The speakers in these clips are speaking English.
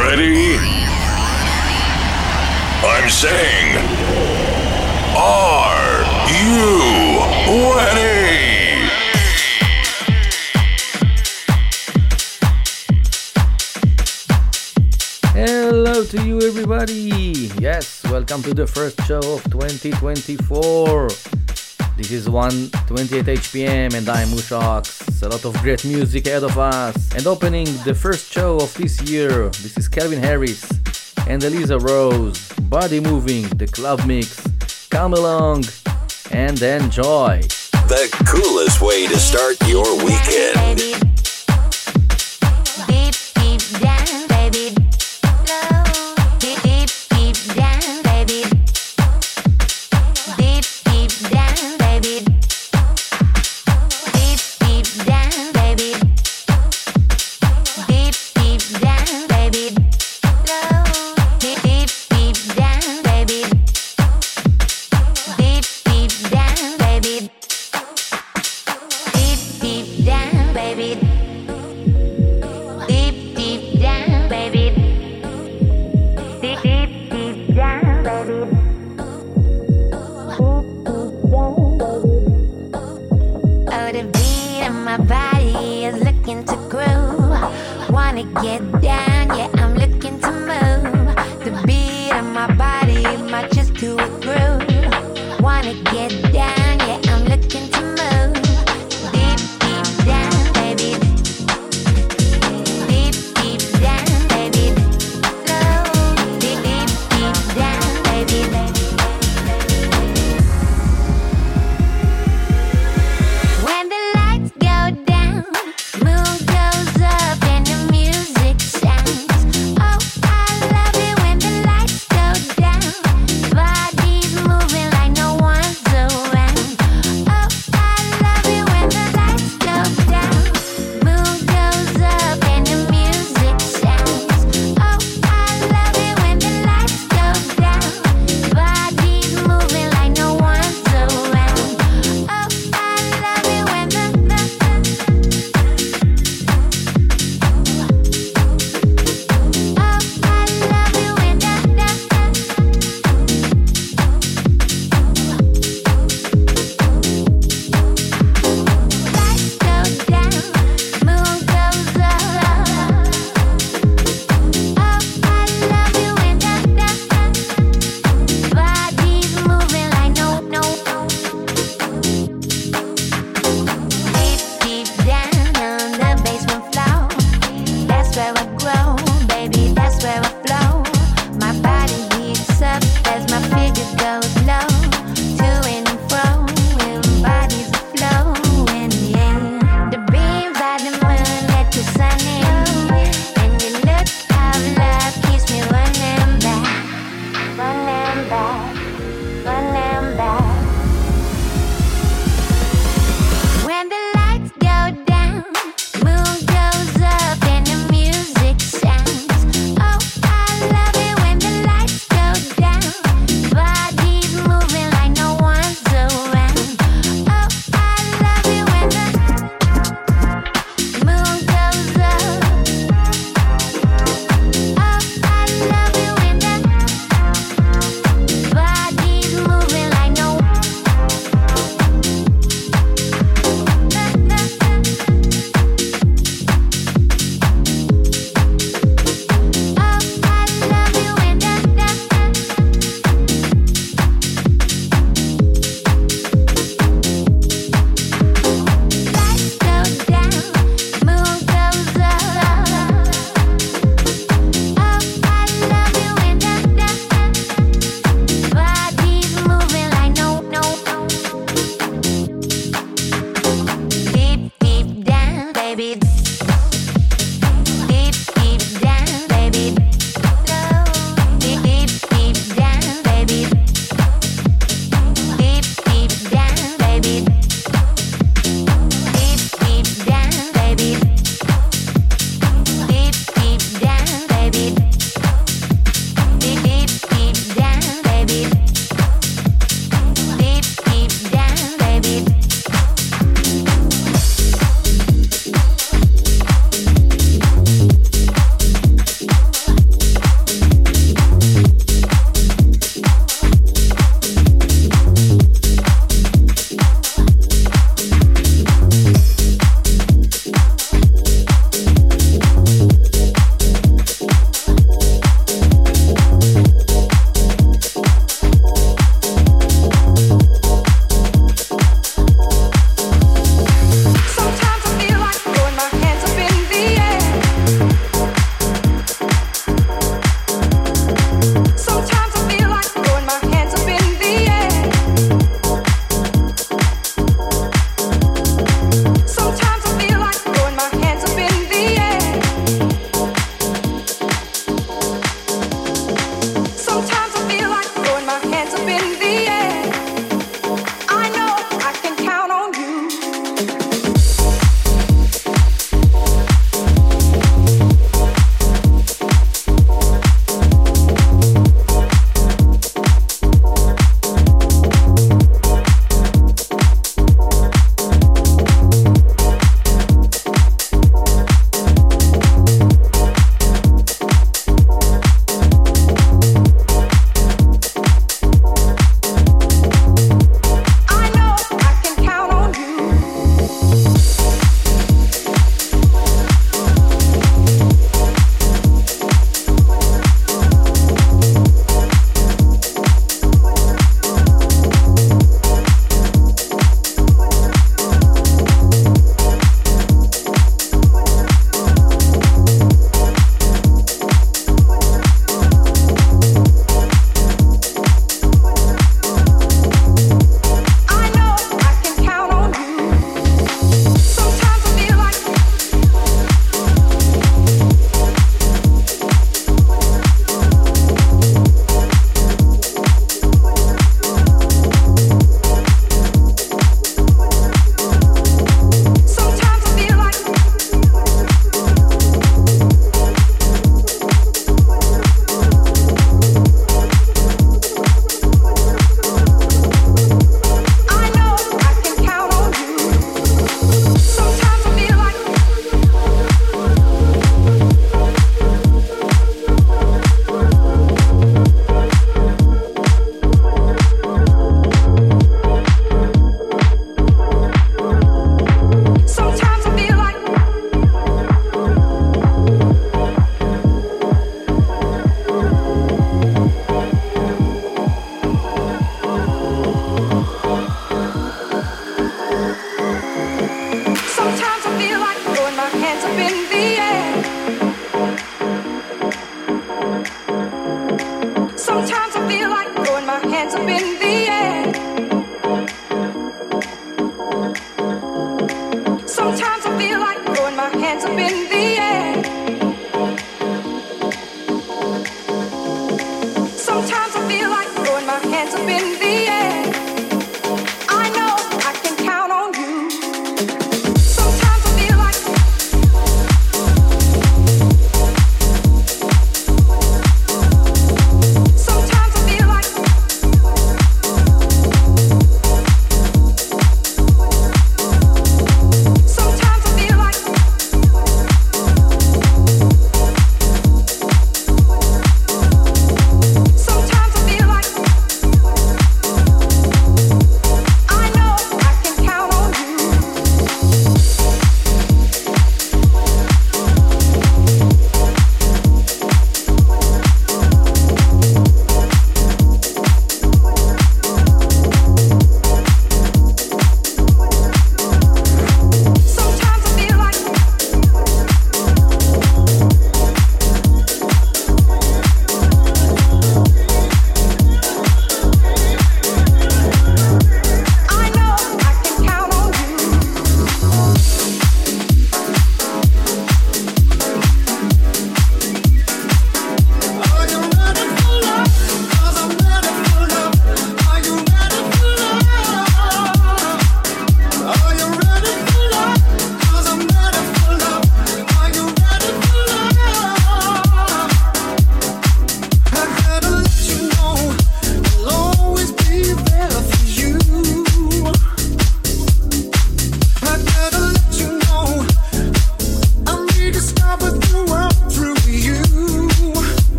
ready? I'm saying, are you ready? Hello to you, everybody. Yes, welcome to the first show of 2024. This is 128 HPM, and I'm Mushox. A lot of great music ahead of us. And opening the first show of this year, this is Calvin Harris and Eliza Rose. Body moving, the club mix. Come along and enjoy. The coolest way to start your weekend.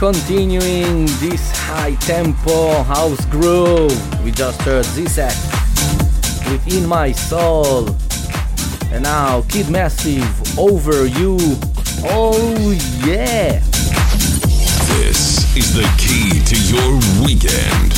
Continuing this high tempo house groove. We just heard Zsak within my soul. And now Kid Massive over you. Oh yeah! This is the key to your weekend.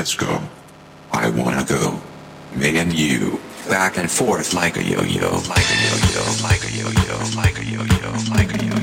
just go. I wanna go. Me and you. Back and forth like a yo-yo, like a yo-yo, like a yo-yo, like a yo-yo, like a yo-yo.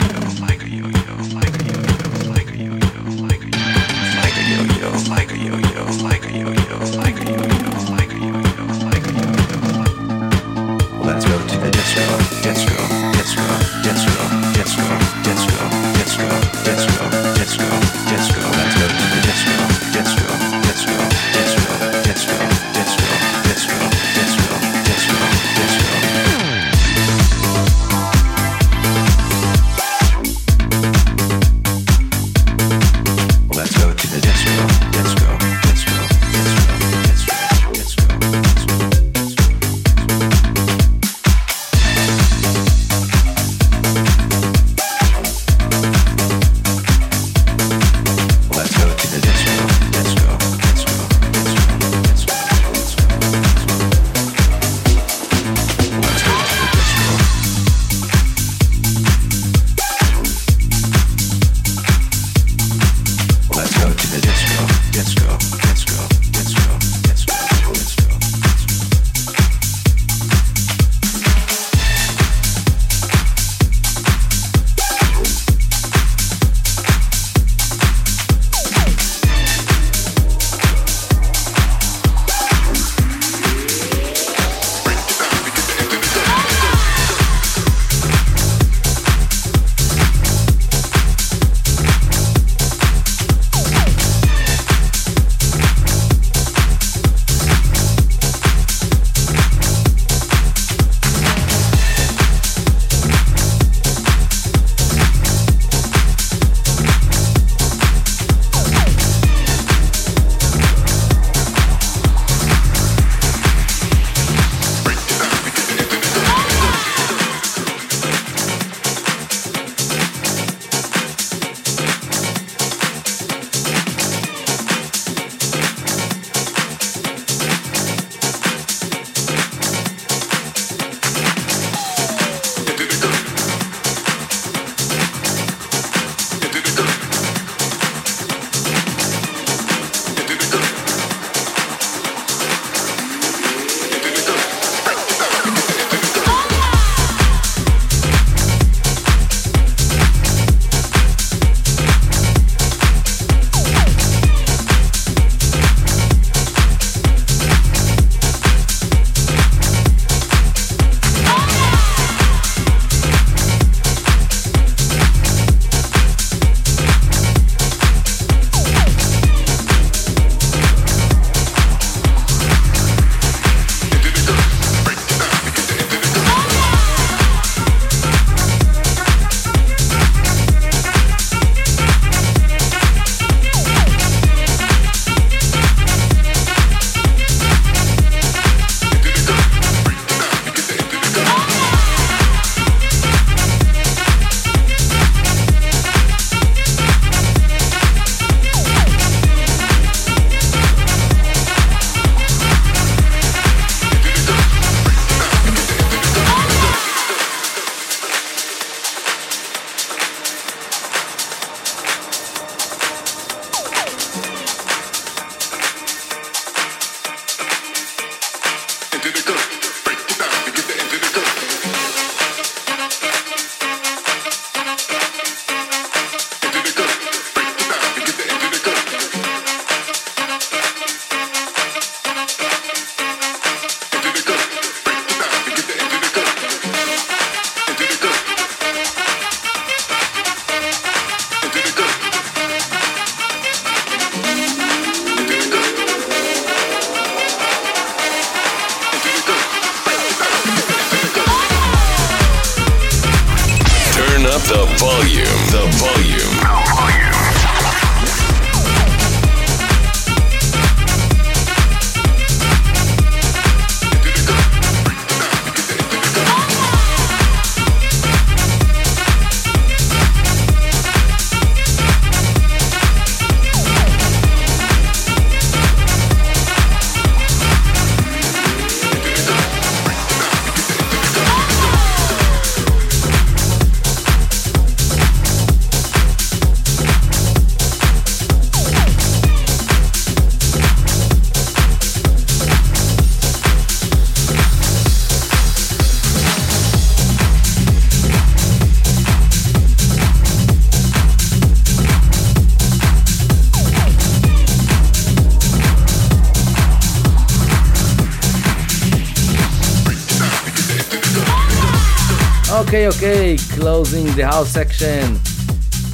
Okay, okay, closing the house section.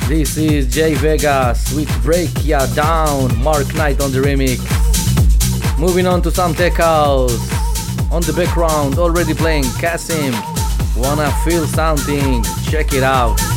This is Jay Vegas with Break Ya Down, Mark Knight on the remix. Moving on to some tech house. On the background, already playing Cassimm. Wanna feel something? Check it out.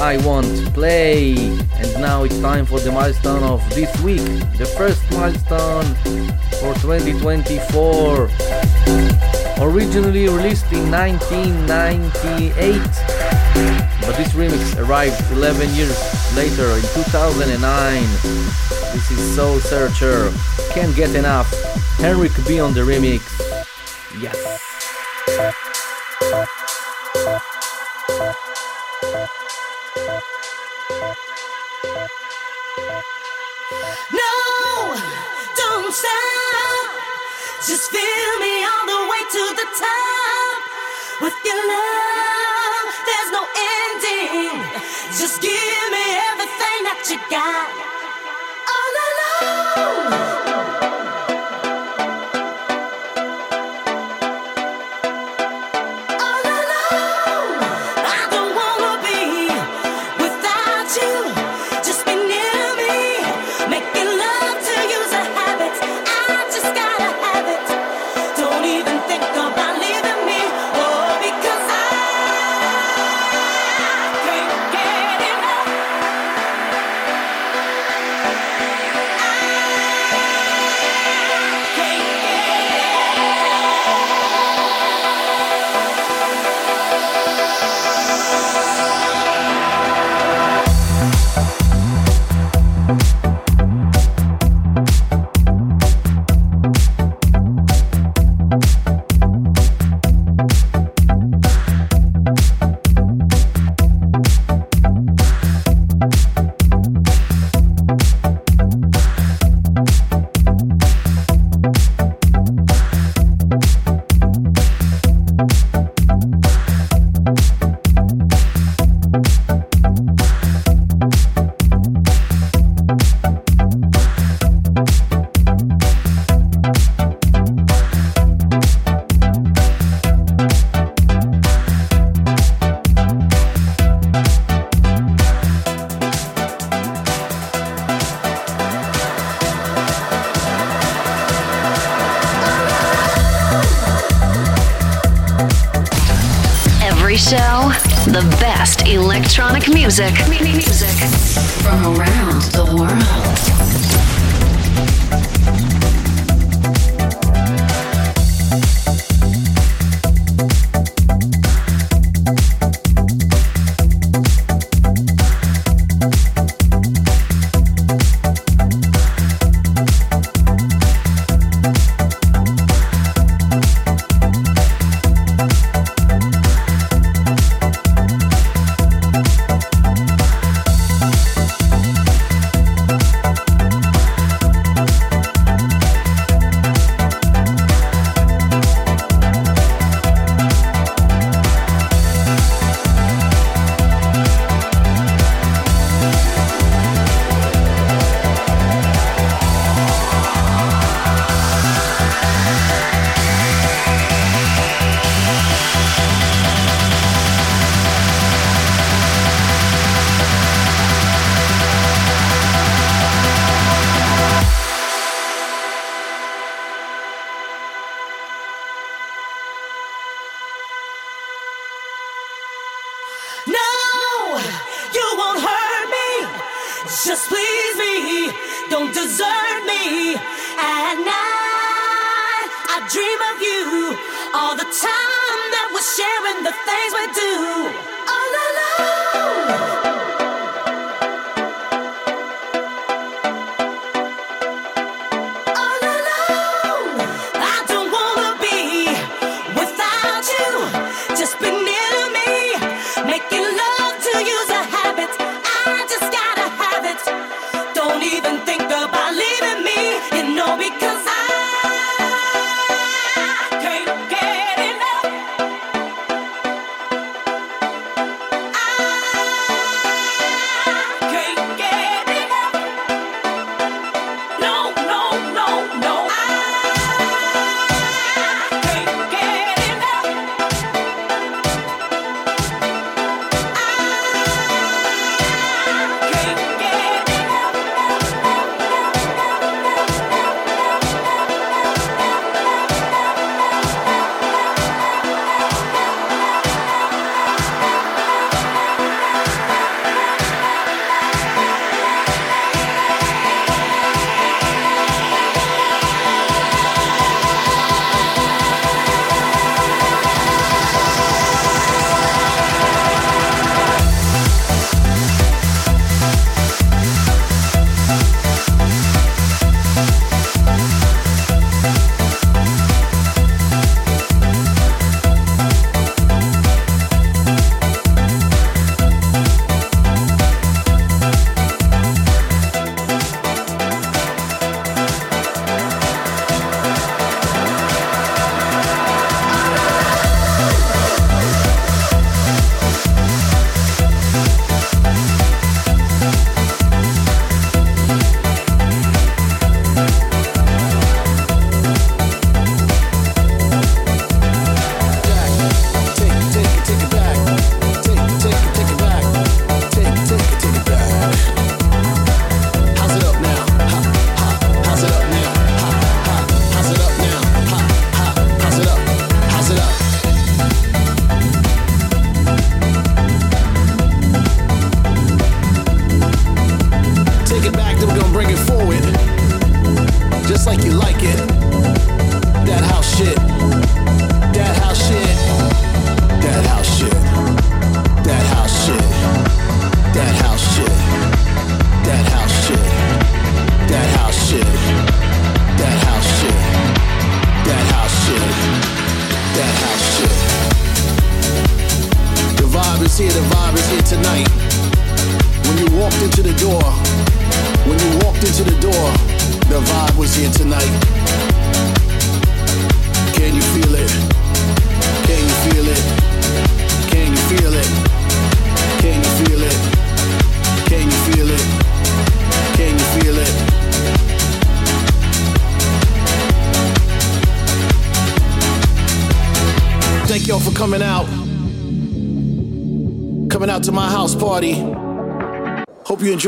I Won't Play. And now it's time for the milestone of this week. The first milestone for 2024. Originally released in 1998. But this remix arrived 11 years later in 2009. This is Soulsearcher. Can't get enough. Henrik B on the remix. Just fill me all the way to the top with your love. There's no ending. Just give me everything that you got.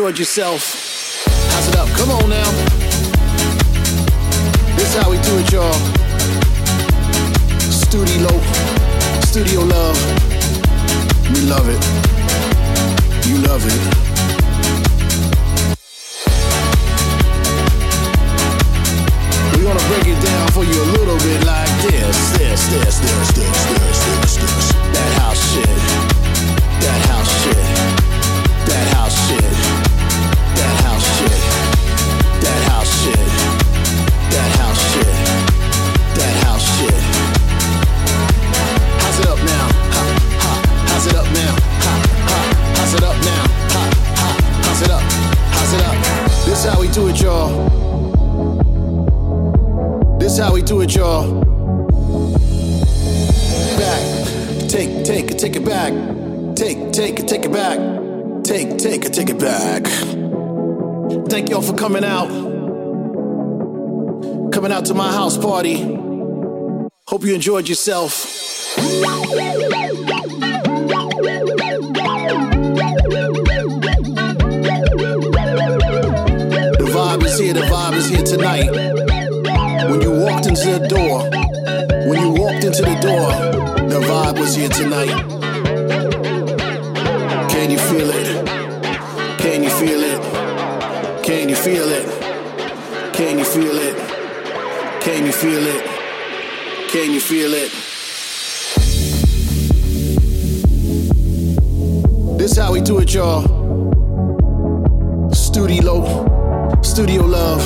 Enjoyed yourself. Enjoyed yourself. The vibe is here, the vibe is here tonight. When you walked into the door, when you walked into the door, the vibe was here tonight. Can you feel it? Can you feel it? Can you feel it? Can you feel it? Can you feel it? Can you feel it? This how we do it, y'all. Studio, studio love.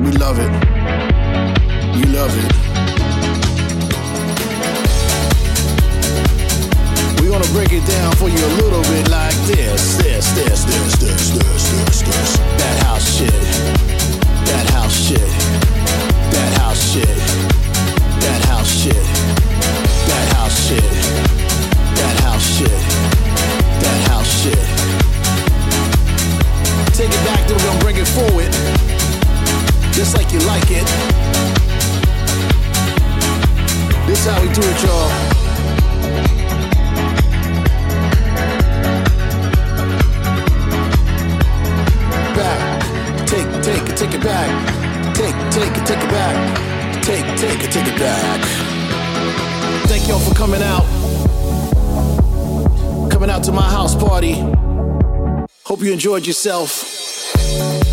We love it. You love it. We're gonna break it down for you a little bit like this, this, this, this, this, this, this, this. That house shit. That house shit. That house shit. That house shit. That house shit. That house shit. That house shit. Take it back, then we're gonna bring it forward. Just like you like it. This how we do it, y'all. Back. Take, take take it back. Take, take take it back. Take, take it, take it back. Thank y'all for coming out. Coming out to my house party. Hope you enjoyed yourself.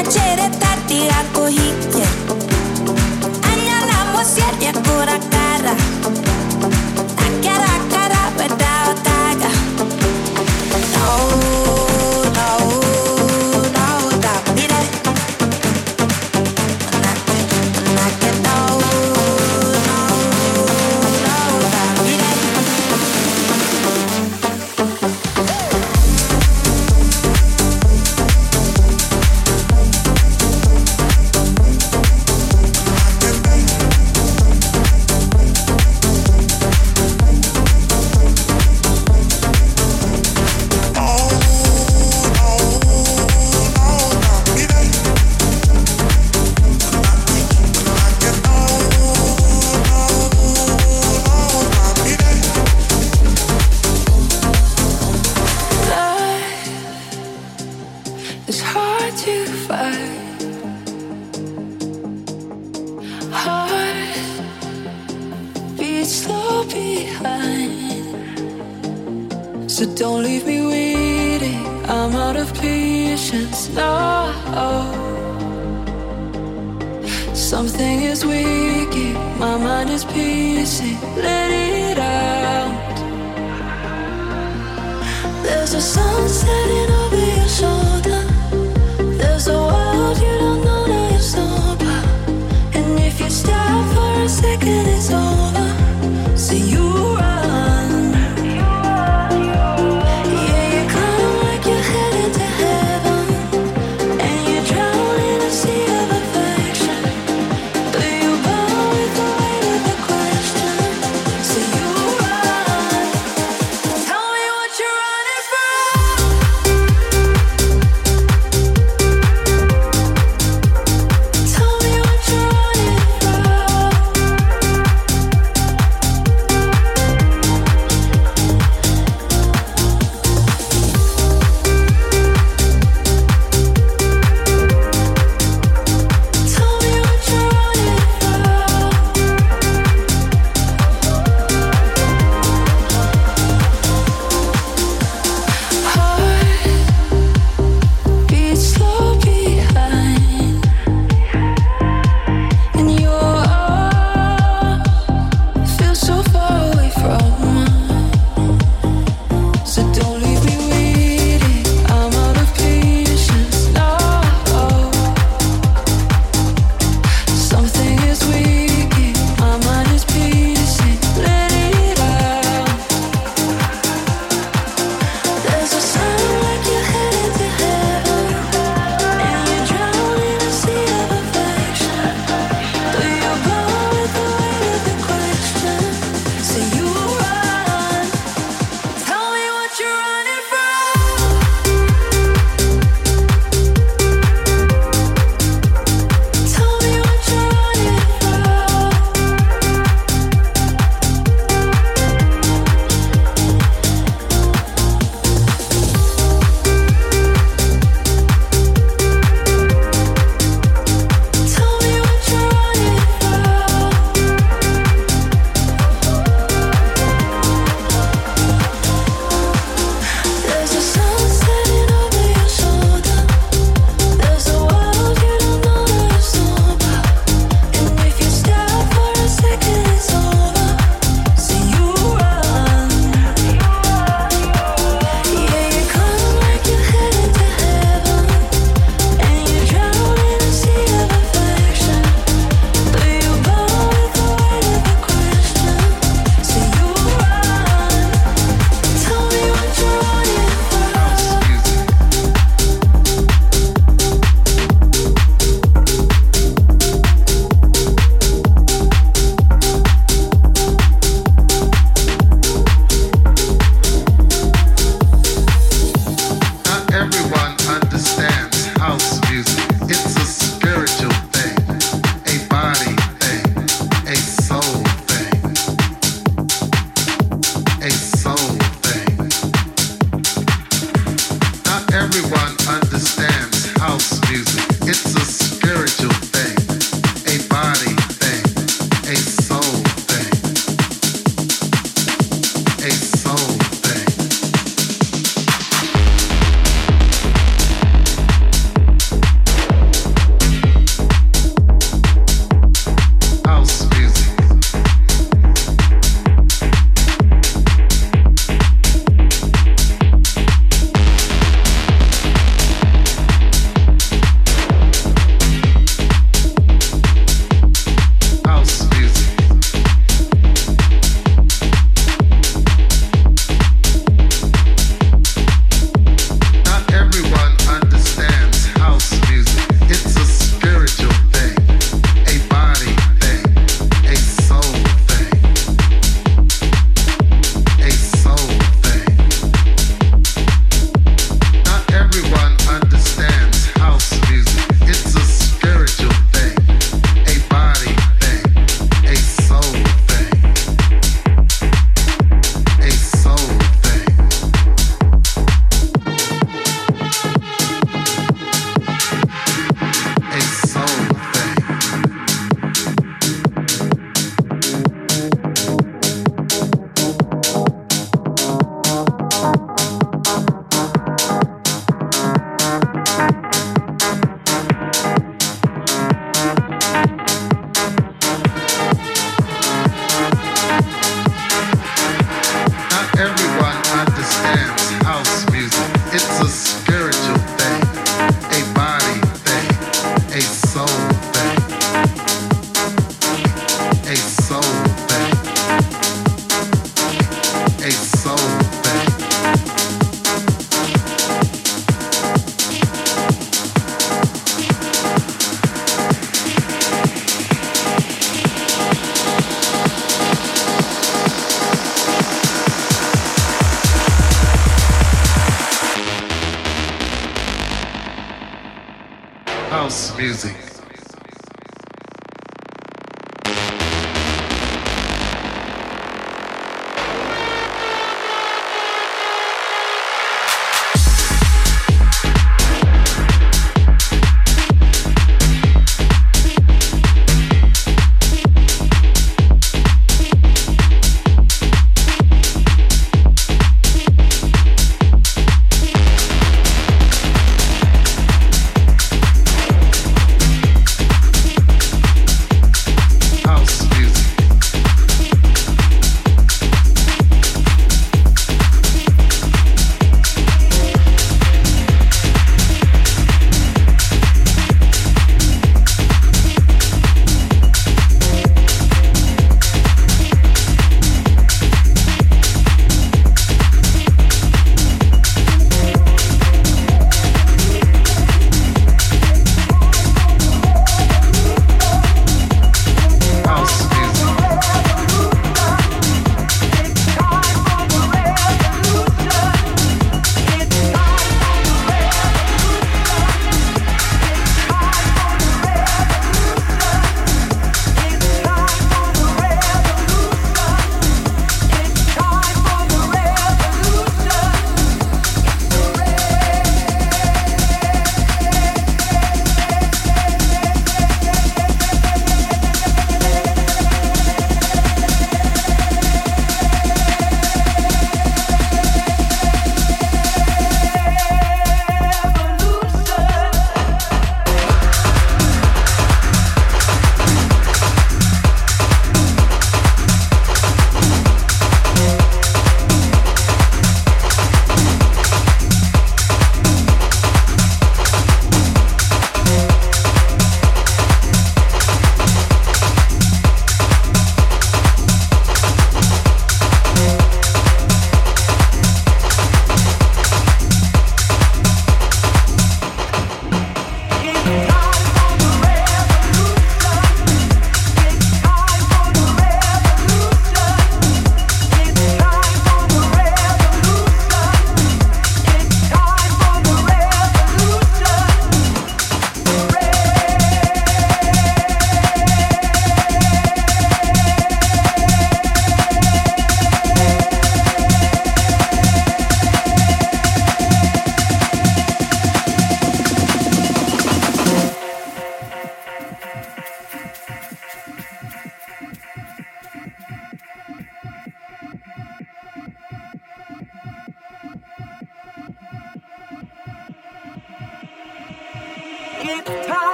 piacere darti raccogli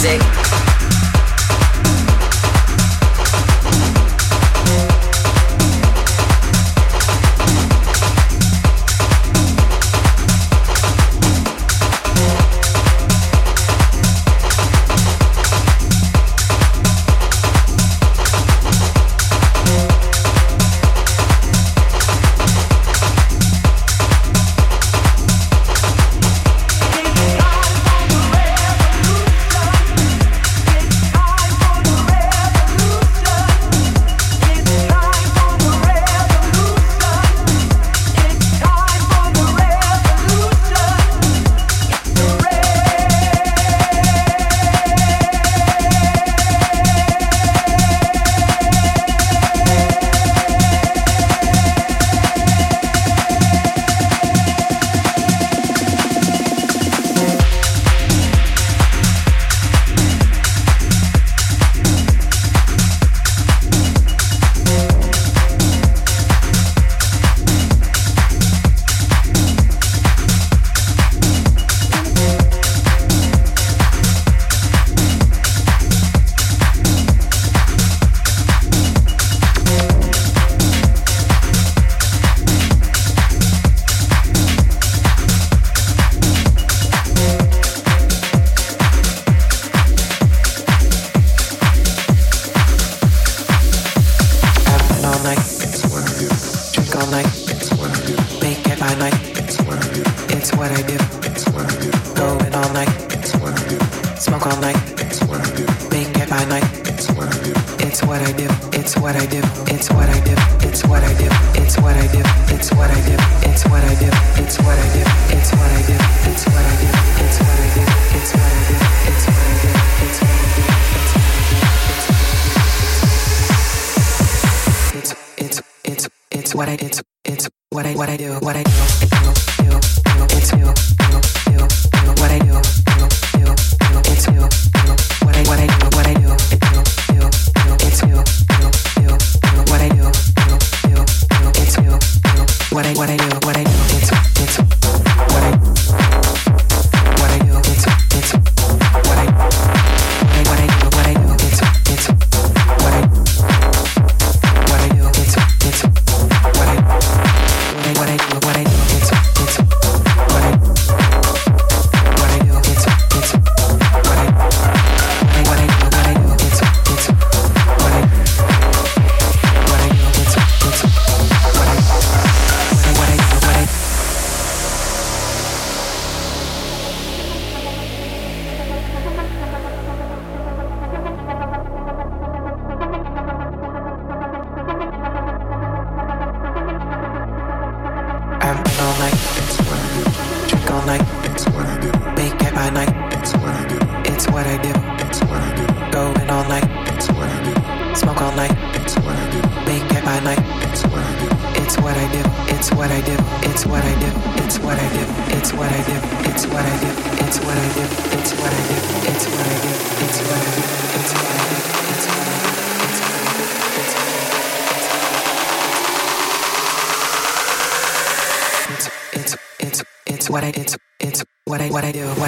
music. What I do what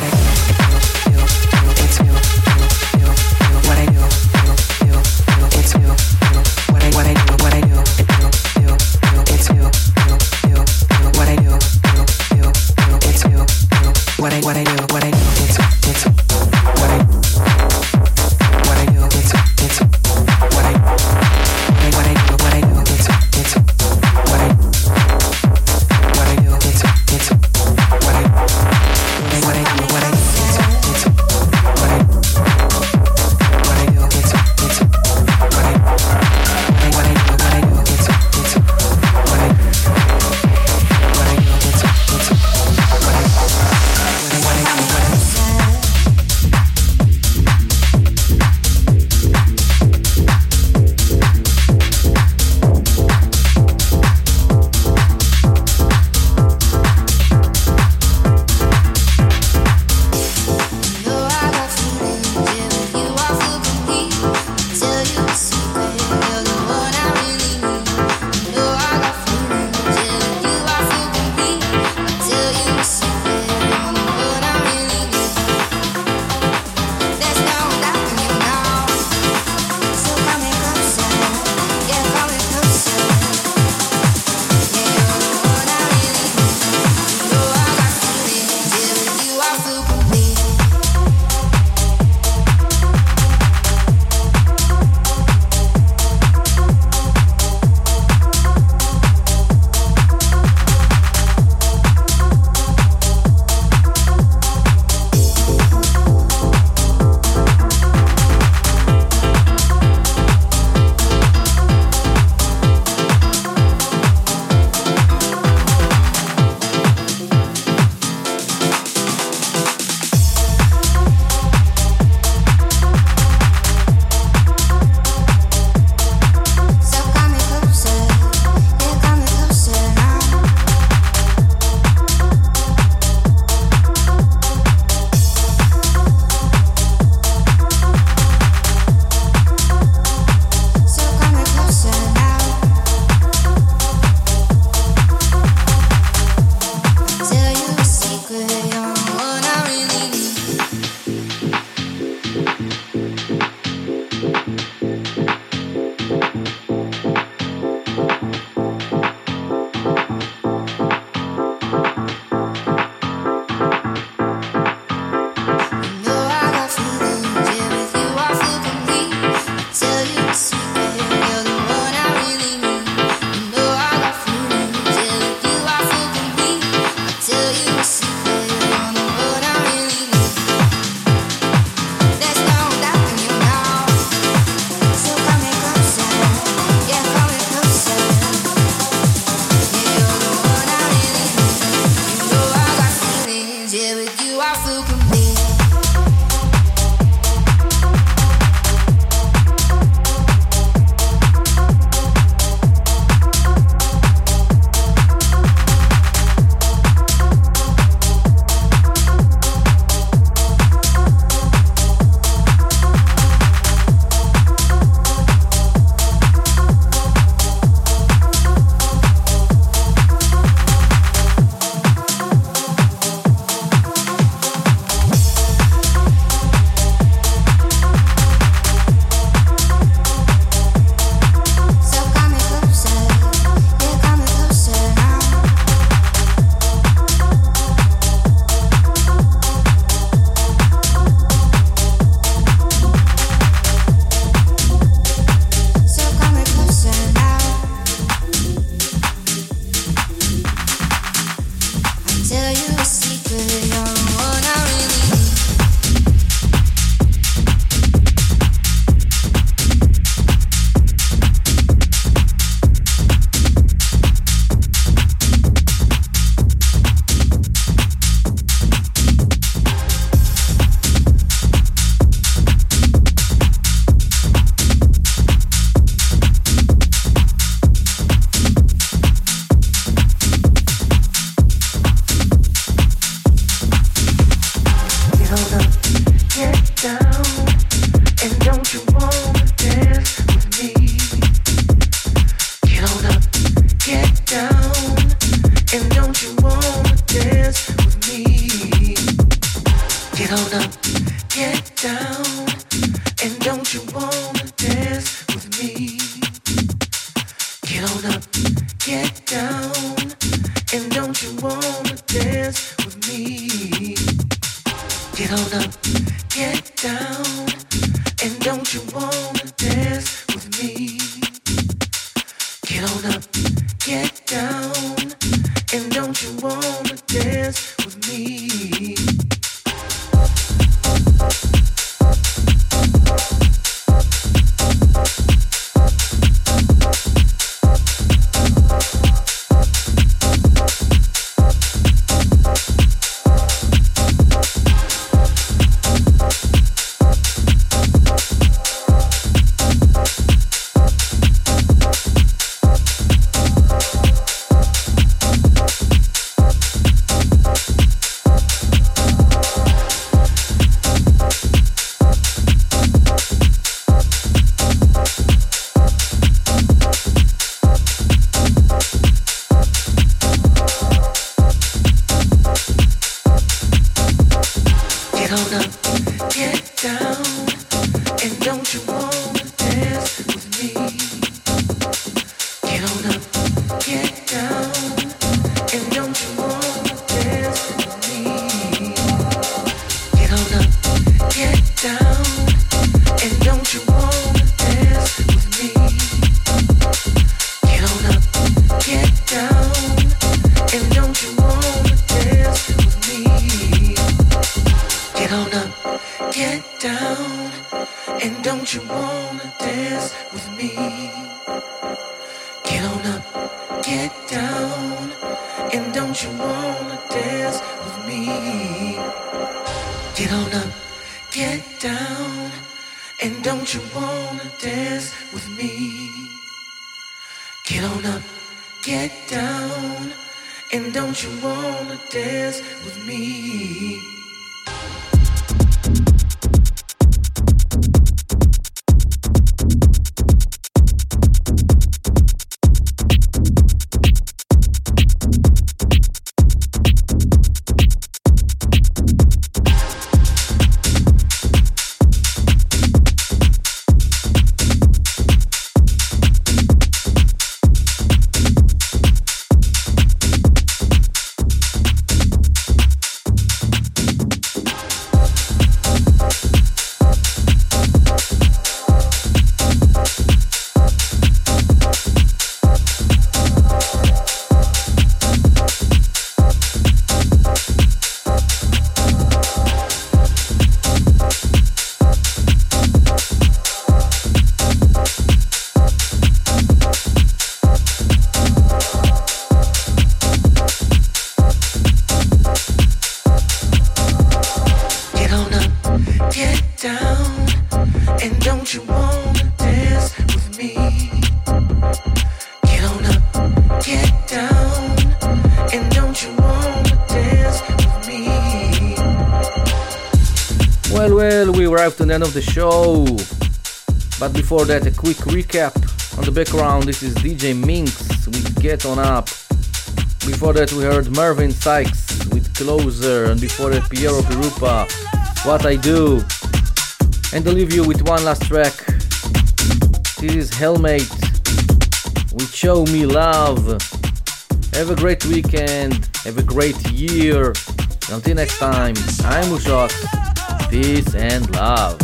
the end of the show. But before that, a quick recap. On the background, this is DJ Minx with Get On Up. Before that, we heard Marvin Sykes with Closer, and before that, Piero Pirupa, What I Do. And I'll leave you with one last track. This is Hellmate with Show Me Love. Have a great weekend, have a great year. Until next time, I'm Ushox peace and love.